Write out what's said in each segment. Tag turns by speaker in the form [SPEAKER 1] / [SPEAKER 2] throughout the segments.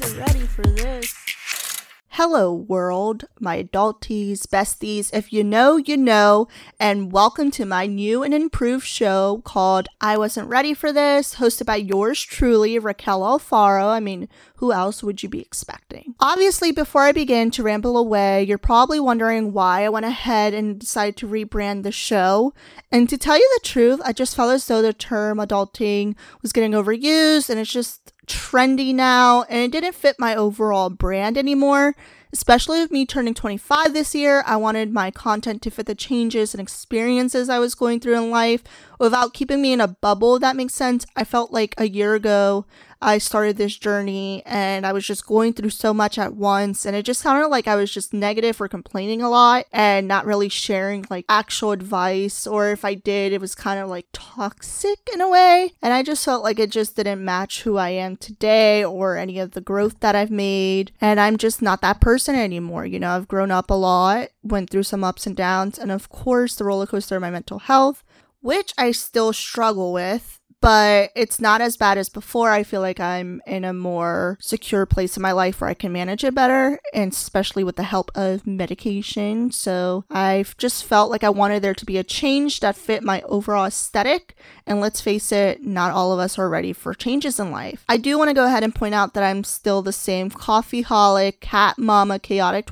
[SPEAKER 1] wasn't ready for this. Hello, world, my adulties, besties. If you know, you know, and welcome to my new and improved show called I Wasn't Ready for This, hosted by yours truly, Raquel Alfaro. I mean, who else would you be expecting? Obviously, before I begin to ramble away, you're probably wondering why I went ahead and decided to rebrand the show. And to tell you the truth, I just felt as though the term adulting was getting overused and it's just trendy now and it didn't fit my overall brand anymore. Especially with me turning 25 this year, I wanted my content to fit the changes and experiences I was going through in life without keeping me in a bubble, that makes sense. I felt like a year ago I started this journey and I was just going through so much at once. And it just sounded like I was just negative or complaining a lot and not really sharing like actual advice. Or if I did it was kind of like toxic in a way. And I just felt like it just didn't match who I am today or any of the growth that I've made. And I'm just not that person anymore you know? I've grown up a lot went through some ups and downs. And of course the roller coaster of my mental health which I still struggle with but it's not as bad as before. I feel like I'm in a more secure place in my life where I can manage it better, and especially with the help of medication. So I've just felt like I wanted there to be a change that fit my overall aesthetic. And let's face it, not all of us are ready for changes in life. I do want to go ahead and point out that I'm still the same coffee holic, cat mama, chaotic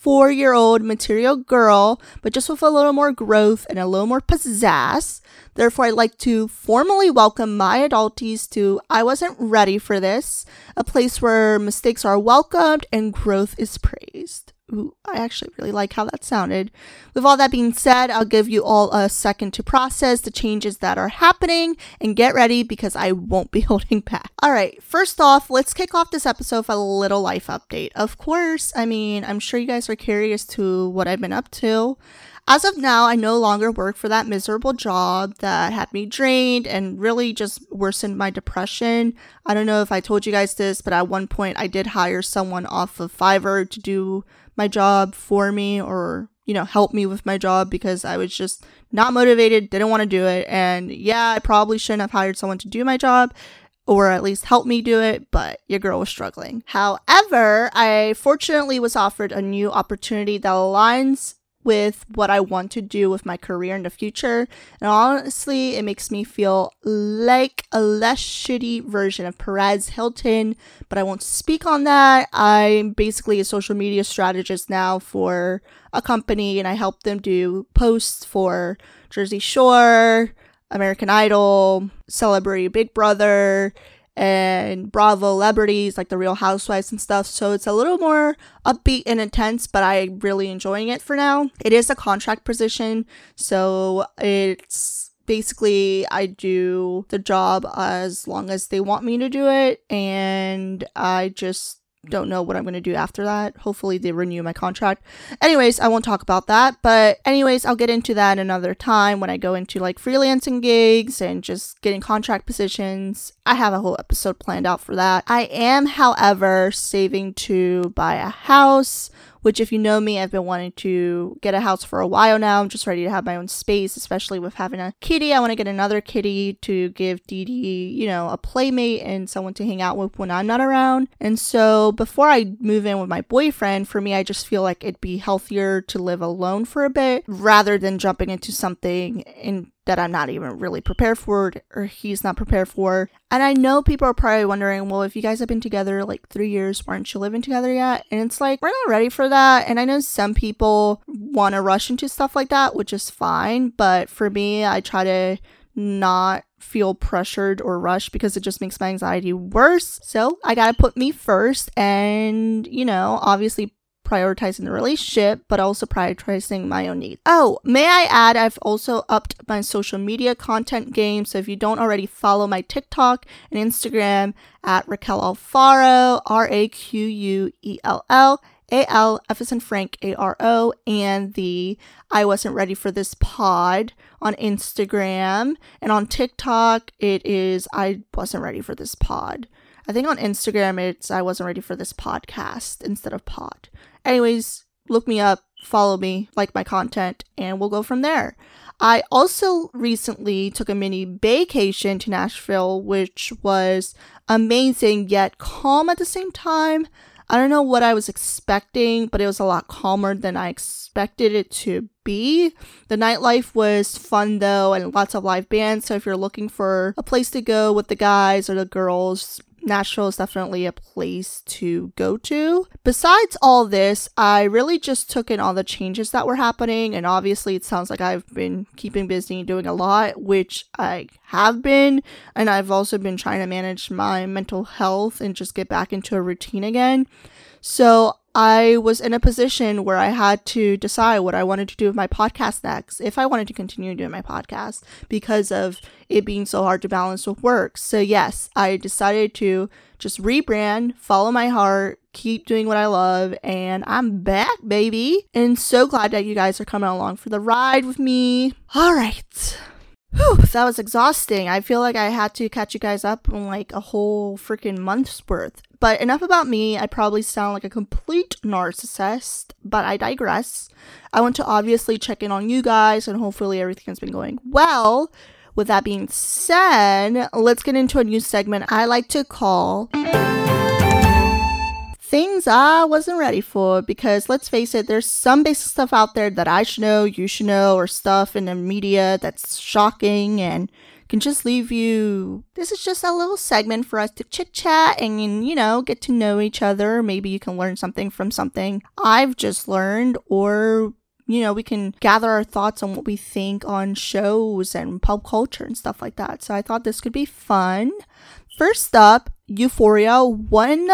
[SPEAKER 1] 24 year old material girl, but just with a little more growth and a little more pizzazz. Therefore, I'd like to formally welcome my adulties to I Wasn't Ready for This, a place where mistakes are welcomed and growth is praised. Ooh, I actually really like how that sounded. With all that being said, I'll give you all a second to process the changes that are happening and get ready because I won't be holding back. All right, first off, let's kick off this episode with a little life update. Of course, I mean, I'm sure you guys are curious to what I've been up to. As of now, I no longer work for that miserable job that had me drained and really just worsened my depression. I don't know if I told you guys this, but at one point I did hire someone off of Fiverr to do my job for me or, you know, help me with my job because I was just not motivated, didn't want to do it. And yeah, I probably shouldn't have hired someone to do my job or at least help me do it, but your girl was struggling. However, I fortunately was offered a new opportunity that aligns with what I want to do with my career in the future. And honestly, it makes me feel like a less shitty version of Perez Hilton, but I won't speak on that. I'm basically a social media strategist now for a company and I help them do posts for Jersey Shore, American Idol, Celebrity Big Brother, and Bravo celebrities like the Real Housewives and stuff. So it's a little more upbeat and intense, but I'm really enjoying it for now. It is a contract position, so it's basically I do the job as long as they want me to do it, and I just don't know what I'm going to do after that. Hopefully, they renew my contract. Anyways, I won't talk about that. But, anyways, I'll get into that another time when I go into like freelancing gigs and just getting contract positions. I have a whole episode planned out for that. I am, however, saving to buy a house which if you know me, I've been wanting to get a house for a while now. I'm just ready to have my own space, especially with having a kitty. I want to get another kitty to give Dee Dee, you know, a playmate and someone to hang out with when I'm not around. And so before I move in with my boyfriend, for me, I just feel like it'd be healthier to live alone for a bit rather than jumping into something in that I'm not even really prepared for or he's not prepared for. And I know people are probably wondering, well, if you guys have been together like three years, why aren't you living together yet? And it's like, we're not ready for that. And I know some people want to rush into stuff like that, which is fine. But for me, I try to not feel pressured or rushed because it just makes my anxiety worse. So I gotta put me first and, you know, obviously prioritizing the relationship, but also prioritizing my own needs. Oh, may I add, I've also upped my social media content game. So if you don't already follow my TikTok and Instagram at Raquel Alfaro, R A Q U E L L. A L F Frank A R O and the I wasn't ready for this pod on Instagram and on TikTok it is I wasn't ready for this pod. I think on Instagram it's I wasn't ready for this podcast instead of pod. Anyways, look me up, follow me, like my content, and we'll go from there. I also recently took a mini vacation to Nashville, which was amazing yet calm at the same time. I don't know what I was expecting, but it was a lot calmer than I expected it to be. The nightlife was fun though, and lots of live bands. So if you're looking for a place to go with the guys or the girls, Nashville is definitely a place to go to. Besides all this, I really just took in all the changes that were happening, and obviously, it sounds like I've been keeping busy doing a lot, which I have been, and I've also been trying to manage my mental health and just get back into a routine again. So I was in a position where I had to decide what I wanted to do with my podcast next, if I wanted to continue doing my podcast because of it being so hard to balance with work. So, yes, I decided to just rebrand, follow my heart, keep doing what I love, and I'm back, baby. And so glad that you guys are coming along for the ride with me. All right. Whew, that was exhausting. I feel like I had to catch you guys up in like a whole freaking month's worth. But enough about me. I probably sound like a complete narcissist, but I digress. I want to obviously check in on you guys and hopefully everything has been going well. With that being said, let's get into a new segment I like to call Things I Wasn't Ready For. Because let's face it, there's some basic stuff out there that I should know, you should know, or stuff in the media that's shocking and can just leave you. This is just a little segment for us to chit chat and, you know, get to know each other. Maybe you can learn something from something I've just learned, or, you know, we can gather our thoughts on what we think on shows and pop culture and stuff like that. So I thought this could be fun. First up, Euphoria. One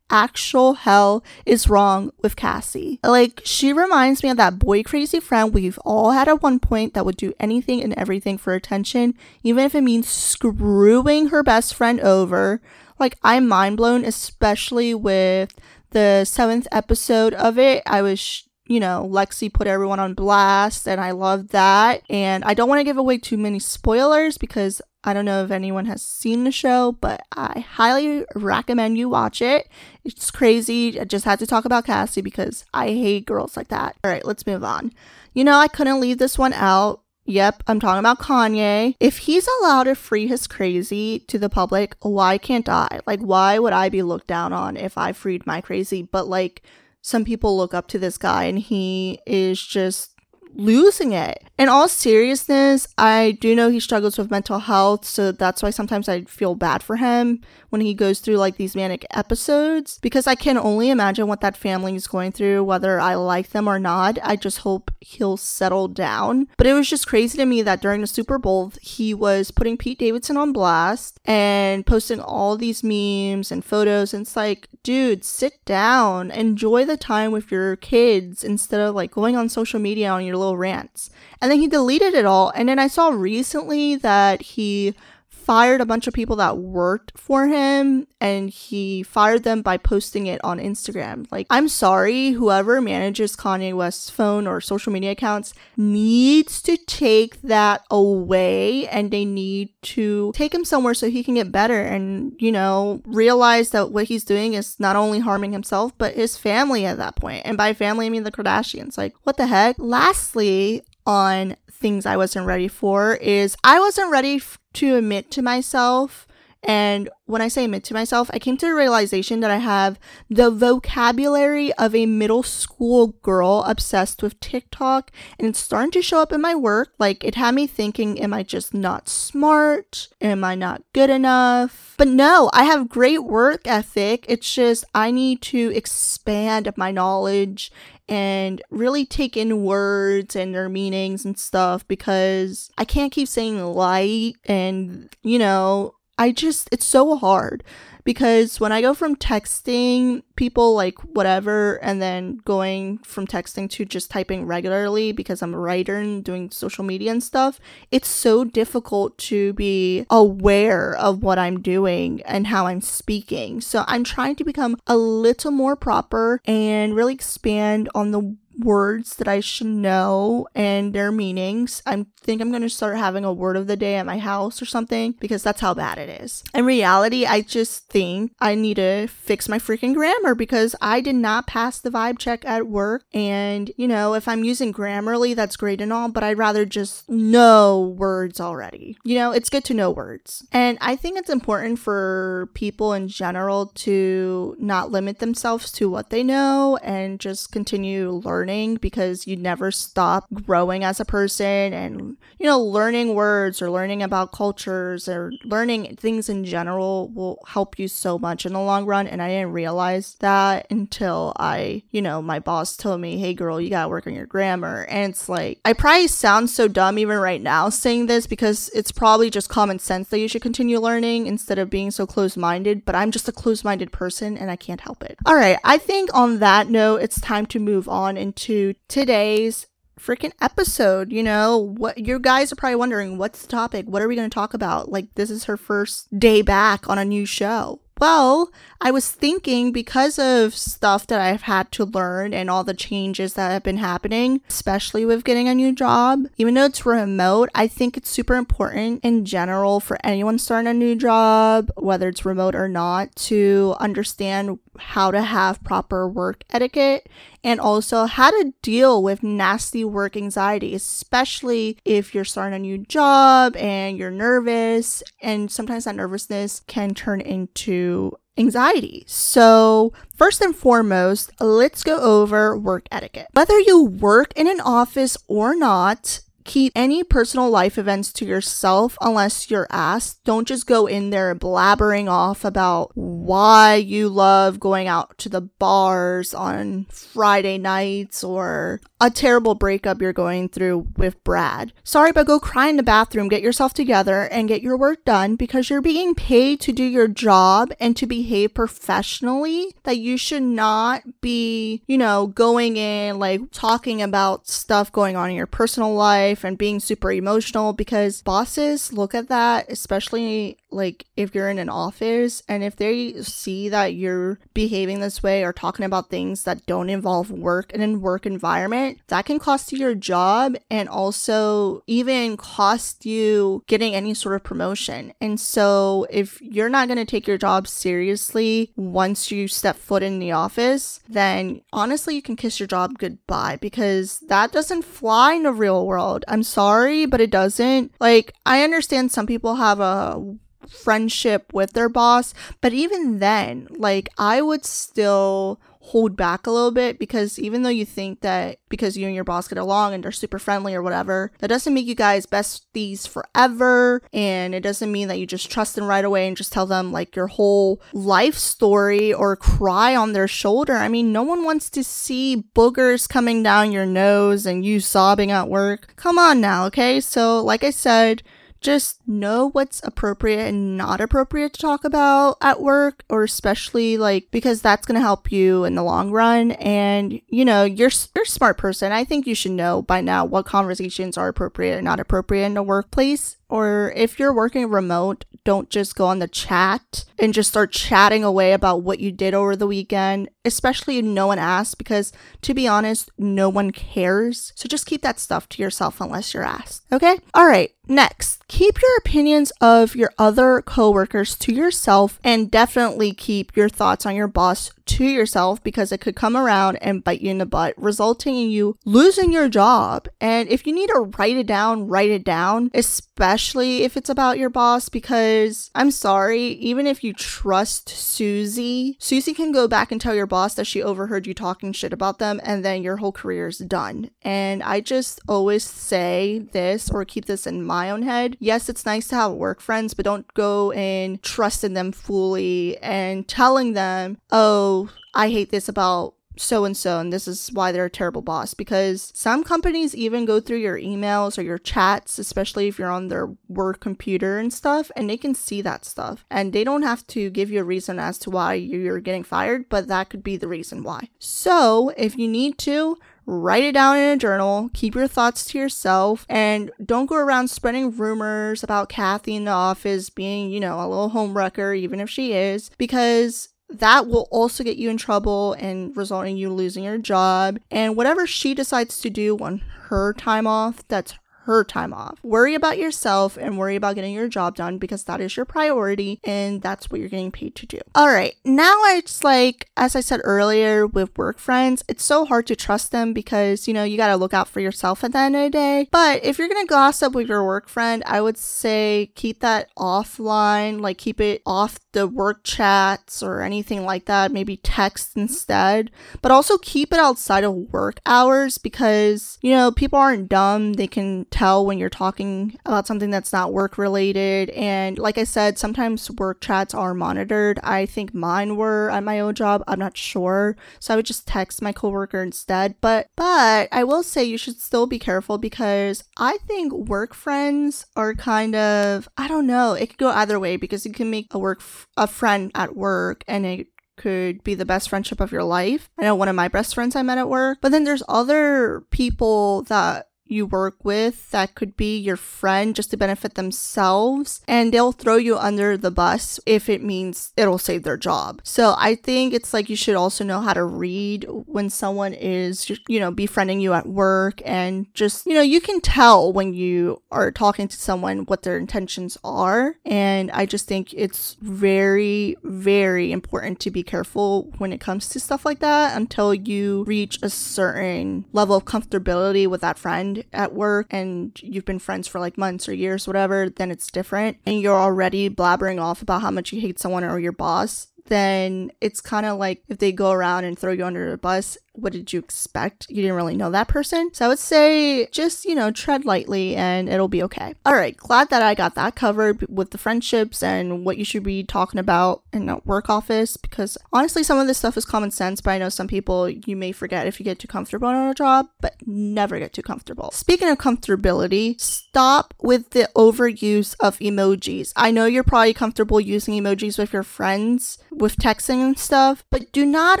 [SPEAKER 1] actual hell is wrong with Cassie. Like, she reminds me of that boy crazy friend we've all had at one point that would do anything and everything for attention, even if it means screwing her best friend over. Like, I'm mind blown, especially with the seventh episode of it. I was you know, Lexi put everyone on blast, and I love that. And I don't want to give away too many spoilers because I don't know if anyone has seen the show, but I highly recommend you watch it. It's crazy. I just had to talk about Cassie because I hate girls like that. All right, let's move on. You know, I couldn't leave this one out. Yep, I'm talking about Kanye. If he's allowed to free his crazy to the public, why can't I? Like, why would I be looked down on if I freed my crazy? But, like, some people look up to this guy and he is just losing it. In all seriousness, I do know he struggles with mental health, so that's why sometimes I feel bad for him when he goes through like these manic episodes because I can only imagine what that family is going through, whether I like them or not. I just hope he'll settle down. But it was just crazy to me that during the Super Bowl, he was putting Pete Davidson on blast and posting all these memes and photos. And it's like, dude, sit down, enjoy the time with your kids instead of like going on social media on your little rants. And then he deleted it all. And then I saw recently that he fired a bunch of people that worked for him and he fired them by posting it on Instagram. Like, I'm sorry, whoever manages Kanye West's phone or social media accounts needs to take that away and they need to take him somewhere so he can get better and, you know, realize that what he's doing is not only harming himself, but his family at that point. And by family, I mean the Kardashians. Like, what the heck? Lastly, on things I wasn't ready for is I wasn't ready f- to admit to myself. And when I say admit to myself, I came to the realization that I have the vocabulary of a middle school girl obsessed with TikTok, and it's starting to show up in my work. Like, it had me thinking, am I just not smart? Am I not good enough? But no, I have great work ethic. It's just I need to expand my knowledge and really take in words and their meanings and stuff because I can't keep saying light and, you know, I just, it's so hard because when I go from texting people like whatever and then going from texting to just typing regularly because I'm a writer and doing social media and stuff, it's so difficult to be aware of what I'm doing and how I'm speaking. So I'm trying to become a little more proper and really expand on the words that I should know and their meanings. I think I'm going to start having a word of the day at my house or something because that's how bad it is. In reality, I just think I need to fix my freaking grammar because I did not pass the vibe check at work. And, you know, if I'm using Grammarly, that's great and all, but I'd rather just know words already. You know, it's good to know words. And I think it's important for people in general to not limit themselves to what they know and just continue learning because you never stop growing as a person and, you know, learning words or learning about cultures or learning things in general will help you so much in the long run. And I didn't realize that until I, you know, my boss told me, hey, girl, you gotta work on your grammar. And it's like, I probably sound so dumb even right now saying this because it's probably just common sense that you should continue learning instead of being so close minded, but I'm just a close minded person and I can't help it. All right, I think on that note, it's time to move on into today's freaking episode. You know, what you guys are probably wondering what's the topic? What are we going to talk about? Like, this is her first day back on a new show. Well, I was thinking because of stuff that I've had to learn and all the changes that have been happening, especially with getting a new job, even though it's remote, I think it's super important in general for anyone starting a new job, whether it's remote or not, to understand how to have proper work etiquette and also how to deal with nasty work anxiety, especially if you're starting a new job and you're nervous. And sometimes that nervousness can turn into anxiety. So, first and foremost, let's go over work etiquette. Whether you work in an office or not, keep any personal life events to yourself unless you're asked. Don't just go in there blabbering off about why you love going out to the bars on Friday nights or a terrible breakup you're going through with Brad. Sorry, but go cry in the bathroom, get yourself together, and get your work done because you're being paid to do your job and to behave professionally. That you should not be, you know, going in like talking about stuff going on in your personal life and being super emotional because bosses look at that, especially like if you're in an office and if they see that you're behaving this way or talking about things that don't involve work and in work environment, that can cost you your job and also even cost you getting any sort of promotion. And so if you're not going to take your job seriously once you step foot in the office, then honestly you can kiss your job goodbye because that doesn't fly in the real world. I'm sorry, but it doesn't. Like I understand some people have a friendship with their boss. But even then, like, I would still hold back a little bit because even though you think that because you and your boss get along and they're super friendly or whatever, that doesn't make you guys besties forever. And it doesn't mean that you just trust them right away and just tell them like your whole life story or cry on their shoulder. I mean, no one wants to see boogers coming down your nose and you sobbing at work. Come on now, okay? So, like I said, just know what's appropriate and not appropriate to talk about at work or especially like because that's going to help you in the long run. And you know you're you're a smart person. I think you should know by now what conversations are appropriate and not appropriate in the workplace or if you're working remote, don't just go on the chat and just start chatting away about what you did over the weekend, especially if no one asks, because to be honest, no one cares. So just keep that stuff to yourself unless you're asked. Okay? All right. Next, keep your opinions of your other coworkers to yourself and definitely keep your thoughts on your boss to yourself because it could come around and bite you in the butt, resulting in you losing your job. And if you need to write it down, write it down, especially if it's about your boss, because I'm sorry, even if you trust Susie, Susie can go back and tell your boss that she overheard you talking shit about them, and then your whole career is done. And I just always say this or keep this in my own head. Yes, it's nice to have work friends, but don't go and trust in trusting them fully and telling them, oh, I hate this about so and so, and this is why they're a terrible boss. Because some companies even go through your emails or your chats, especially if you're on their work computer and stuff, and they can see that stuff. And they don't have to give you a reason as to why you're getting fired, but that could be the reason why. So if you need to, write it down in a journal, keep your thoughts to yourself, and don't go around spreading rumors about Kathy in the office being, you know, a little homewrecker, even if she is, because that will also get you in trouble and result in you losing your job. And whatever she decides to do on her time off, that's her time off. Worry about yourself and worry about getting your job done because that is your priority and that's what you're getting paid to do. All right, now it's like, as I said earlier with work friends, it's so hard to trust them because, you know, you got to look out for yourself at the end of the day. But if you're going to gossip with your work friend, I would say keep that offline, like keep it off the work chats or anything like that, maybe text instead, but also keep it outside of work hours because, you know, people aren't dumb. They can tell when you're talking about something that's not work related. And like I said, sometimes work chats are monitored. I think mine were at my old job. I'm not sure. So I would just text my coworker instead. But, but I will say you should still be careful because I think work friends are kind of, I don't know, it could go either way because you can make a work a friend at work and it could be the best friendship of your life. I know one of my best friends I met at work, but then there's other people that you work with that could be your friend just to benefit themselves and they'll throw you under the bus if it means it'll save their job. So I think it's like you should also know how to read when someone is, you know, befriending you at work and just, you know, you can tell when you are talking to someone what their intentions are. And I just think it's very, very important to be careful when it comes to stuff like that until you reach a certain level of comfortability with that friend at work and you've been friends for like months or years, whatever, then it's different. And you're already blabbering off about how much you hate someone or your boss, then it's kind of like if they go around and throw you under the bus what did you expect? You didn't really know that person. So I would say just, you know, tread lightly and it'll be okay. All right, glad that I got that covered with the friendships and what you should be talking about in a work office because honestly, some of this stuff is common sense, but I know some people you may forget if you get too comfortable on a job, but never get too comfortable. Speaking of comfortability, stop with the overuse of emojis. I know you're probably comfortable using emojis with your friends, with texting and stuff, but do not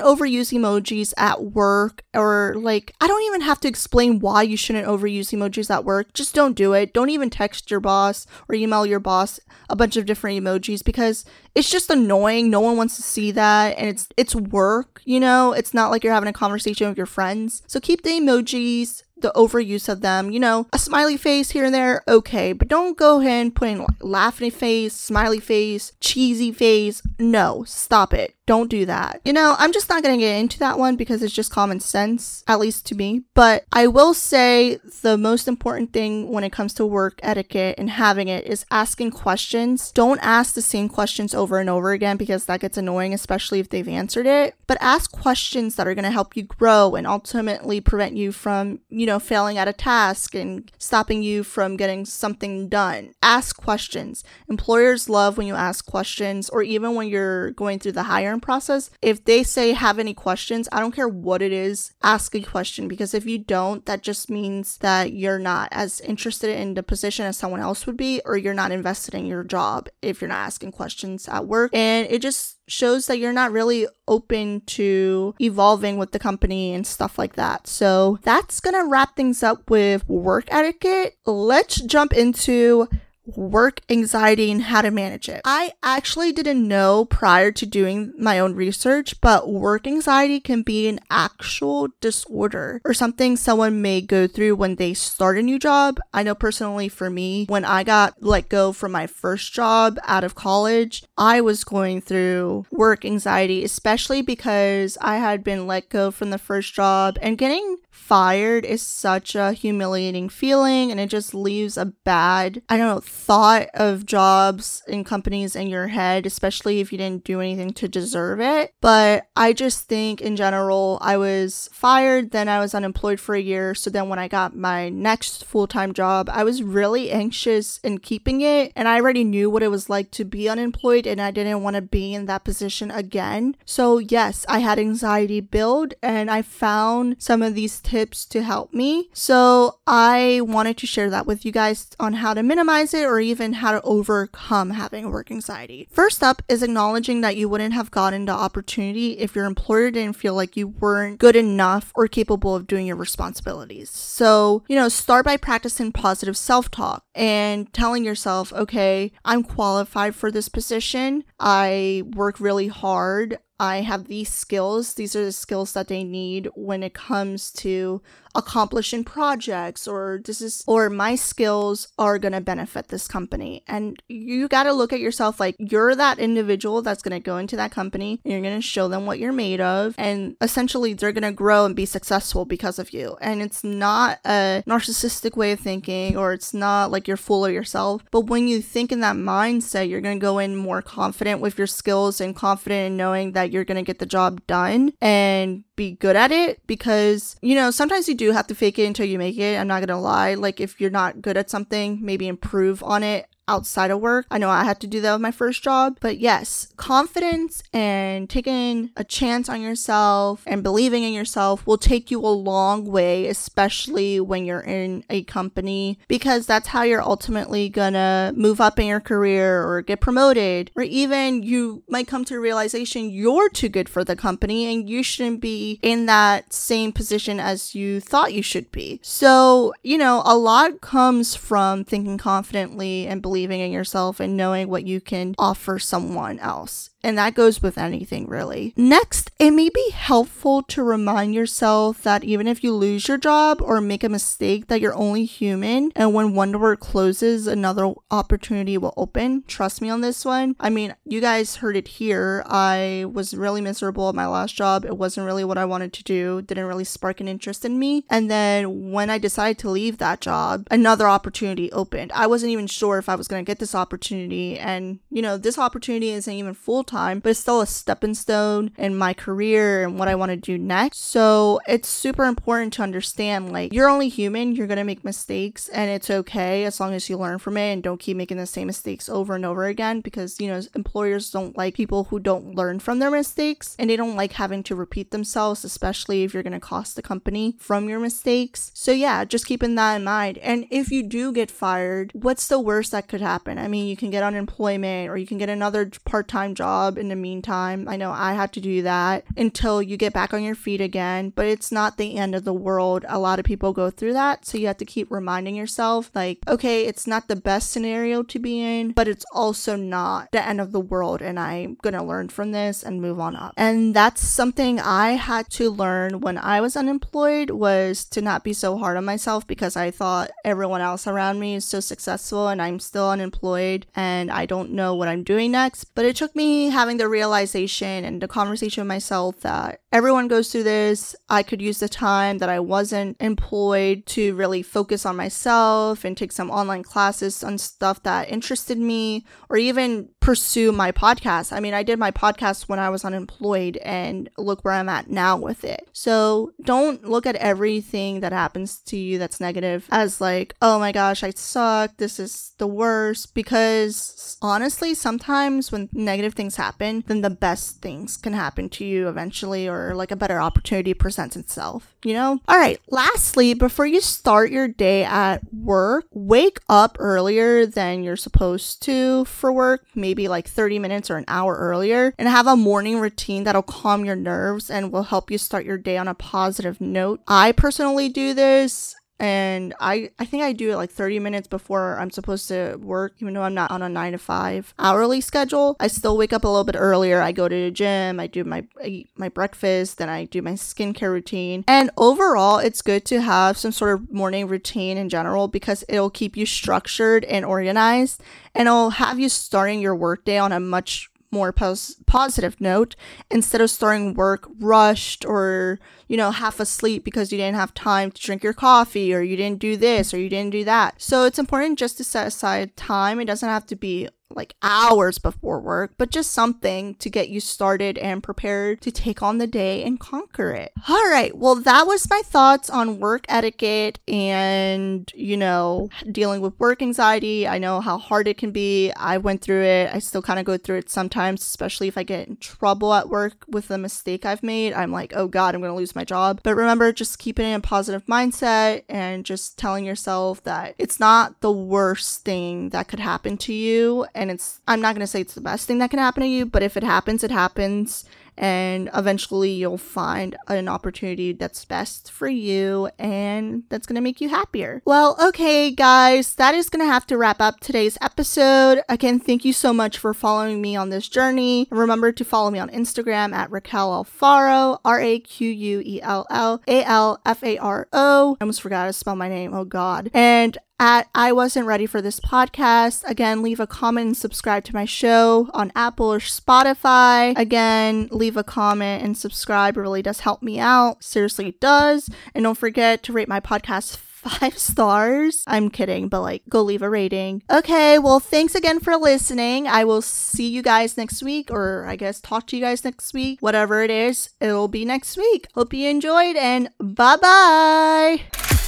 [SPEAKER 1] overuse emojis at work work or like I don't even have to explain why you shouldn't overuse emojis at work. Just don't do it. Don't even text your boss or email your boss a bunch of different emojis because it's just annoying. No one wants to see that and it's it's work, you know? It's not like you're having a conversation with your friends. So keep the emojis the overuse of them. You know, a smiley face here and there, okay, but don't go ahead and put in laughing face, smiley face, cheesy face. No, stop it. Don't do that. You know, I'm just not gonna get into that one because it's just common sense, at least to me. But I will say the most important thing when it comes to work etiquette and having it is asking questions. Don't ask the same questions over and over again because that gets annoying, especially if they've answered it. But ask questions that are gonna help you grow and ultimately prevent you from, you know, know, failing at a task and stopping you from getting something done. Ask questions. Employers love when you ask questions, or even when you're going through the hiring process. If they say, have any questions, I don't care what it is, ask a question because if you don't, that just means that you're not as interested in the position as someone else would be, or you're not invested in your job if you're not asking questions at work. And it just shows that you're not really open to evolving with the company and stuff like that. So that's gonna wrap things up with work etiquette. Let's jump into work anxiety and how to manage it. I actually didn't know prior to doing my own research, but work anxiety can be an actual disorder or something someone may go through when they start a new job. I know personally for me, when I got let go from my first job out of college, I was going through work anxiety, especially because I had been let go from the first job and getting fired is such a humiliating feeling and it just leaves a bad, I don't know, thought of jobs and companies in your head, especially if you didn't do anything to deserve it. But I just think in general, I was fired, then I was unemployed for a year. So then when I got my next full time job, I was really anxious in keeping it. And I already knew what it was like to be unemployed and I didn't want to be in that position again. So yes, I had anxiety build and I found some of these tips to help me. So I wanted to share that with you guys on how to minimize it or even how to overcome having work anxiety. First up is acknowledging that you wouldn't have gotten the opportunity if your employer didn't feel like you weren't good enough or capable of doing your responsibilities. So, you know, start by practicing positive self talk and telling yourself, okay, I'm qualified for this position. I work really hard. I have these skills. These are the skills that they need when it comes to accomplishing projects or this is or my skills are going to benefit this company. And you got to look at yourself like you're that individual that's going to go into that company and you're going to show them what you're made of and essentially they're going to grow and be successful because of you. And it's not a narcissistic way of thinking or it's not like you're full of yourself but when you think in that mindset you're going to go in more confident with your skills and confident in knowing that you're going to get the job done. And be good at it because you know sometimes you do have to fake it until you make it i'm not gonna lie. Like if you're not good at something maybe improve on it outside of work. I know I had to do that with my first job, but yes, confidence and taking a chance on yourself and believing in yourself will take you a long way, especially when you're in a company, because that's how you're ultimately gonna move up in your career or get promoted, or even you might come to a realization you're too good for the company and you shouldn't be in that same position as you thought you should be. So, you know, a lot comes from thinking confidently and believing believing in yourself and knowing what you can offer someone else. And that goes with anything, really. Next, it may be helpful to remind yourself that even if you lose your job or make a mistake, that you're only human. And when one door closes, another opportunity will open. Trust me on this one. I mean, you guys heard it here. I was really miserable at my last job. It wasn't really what I wanted to do, didn't really spark an interest in me. And then when I decided to leave that job, another opportunity opened. I wasn't even sure if I was going to get this opportunity. And, you know, this opportunity isn't even full time, but it's still a stepping stone in my career and what I want to do next. So it's super important to understand like you're only human, you're going to make mistakes, and it's okay as long as you learn from it and don't keep making the same mistakes over and over again because, you know, employers don't like people who don't learn from their mistakes and they don't like having to repeat themselves, especially if you're going to cost the company from your mistakes. So, yeah, just keeping that in mind. And if you do get fired, what's the worst that could happen? I mean, you can get unemployment or you can get another part time job job in the meantime. I know I had to do that until you get back on your feet again, but it's not the end of the world. A lot of people go through that. So you have to keep reminding yourself, like, okay, it's not the best scenario to be in, but it's also not the end of the world. And I'm to learn from this and move on up. And that's something I had to learn when I was unemployed was to not be so hard on myself because I thought everyone else around me is so successful and I'm still unemployed and I don't know what I'm doing next. But it took me having the realization and the conversation with myself that everyone goes through this. I could use the time that I wasn't employed to really focus on myself and take some online classes on stuff that interested me or even pursue my podcast. I mean, I did my podcast when I was unemployed and look where I'm at now with it. So don't look at everything that happens to you that's negative as like, oh my gosh, I suck. This is the worst. Because honestly, sometimes when negative things happen, then the best things can happen to you eventually or like a better opportunity presents itself, you know? All right, lastly, before you start your day at work, wake up earlier than you're supposed to for work, maybe like 30 minutes or an hour earlier, and have a morning routine that'll calm your nerves and will help you start your day on a positive note. I personally do this and I I think I do it like 30 minutes before I'm supposed to work even though I'm not on a 9 to 5 hourly schedule. I still wake up a little bit earlier. I go to the gym, I do my I my breakfast, then I do my skincare routine. And overall, it's good to have some sort of morning routine in general because it'll keep you structured and organized and it'll have you starting your workday on a much more pos- positive note instead of starting work rushed or you know half asleep because you didn't have time to drink your coffee or you didn't do this or you didn't do that. So it's important just to set aside time. It doesn't have to be like hours before work, but just something to get you started and prepared to take on the day and conquer it. All right. Well, that was my thoughts on work etiquette and, you know, dealing with work anxiety. I know how hard it can be. I went through it. I still kind of go through it sometimes, especially if I get in trouble at work with a mistake I've made. I'm like, oh God, I'm going to lose my job. But remember, just keeping in a positive mindset and just telling yourself that it's not the worst thing that could happen to you and it's I'm not going to say it's the best thing that can happen to you, but if it happens, it happens and eventually you'll find an opportunity that's best for you and that's going to make you happier. Well, okay, guys, that is going to have to wrap up today's episode. Again, thank you so much for following me on this journey. Remember to follow me on Instagram at Raquel Alfaro, R A Q U E L L A L F A R O. I almost forgot to spell my name. Oh, God. And at I Wasn't Ready for This podcast. Again, leave a comment and subscribe to my show on Apple or Spotify. Again, leave a comment and subscribe. It really does help me out. Seriously, it does. And don't forget to rate my podcast five stars. I'm kidding, but like, go leave a rating. Okay, well, thanks again for listening. I will see you guys next week, or I guess talk to you guys next week. Whatever it is, it'll be next week. Hope you enjoyed, and bye bye.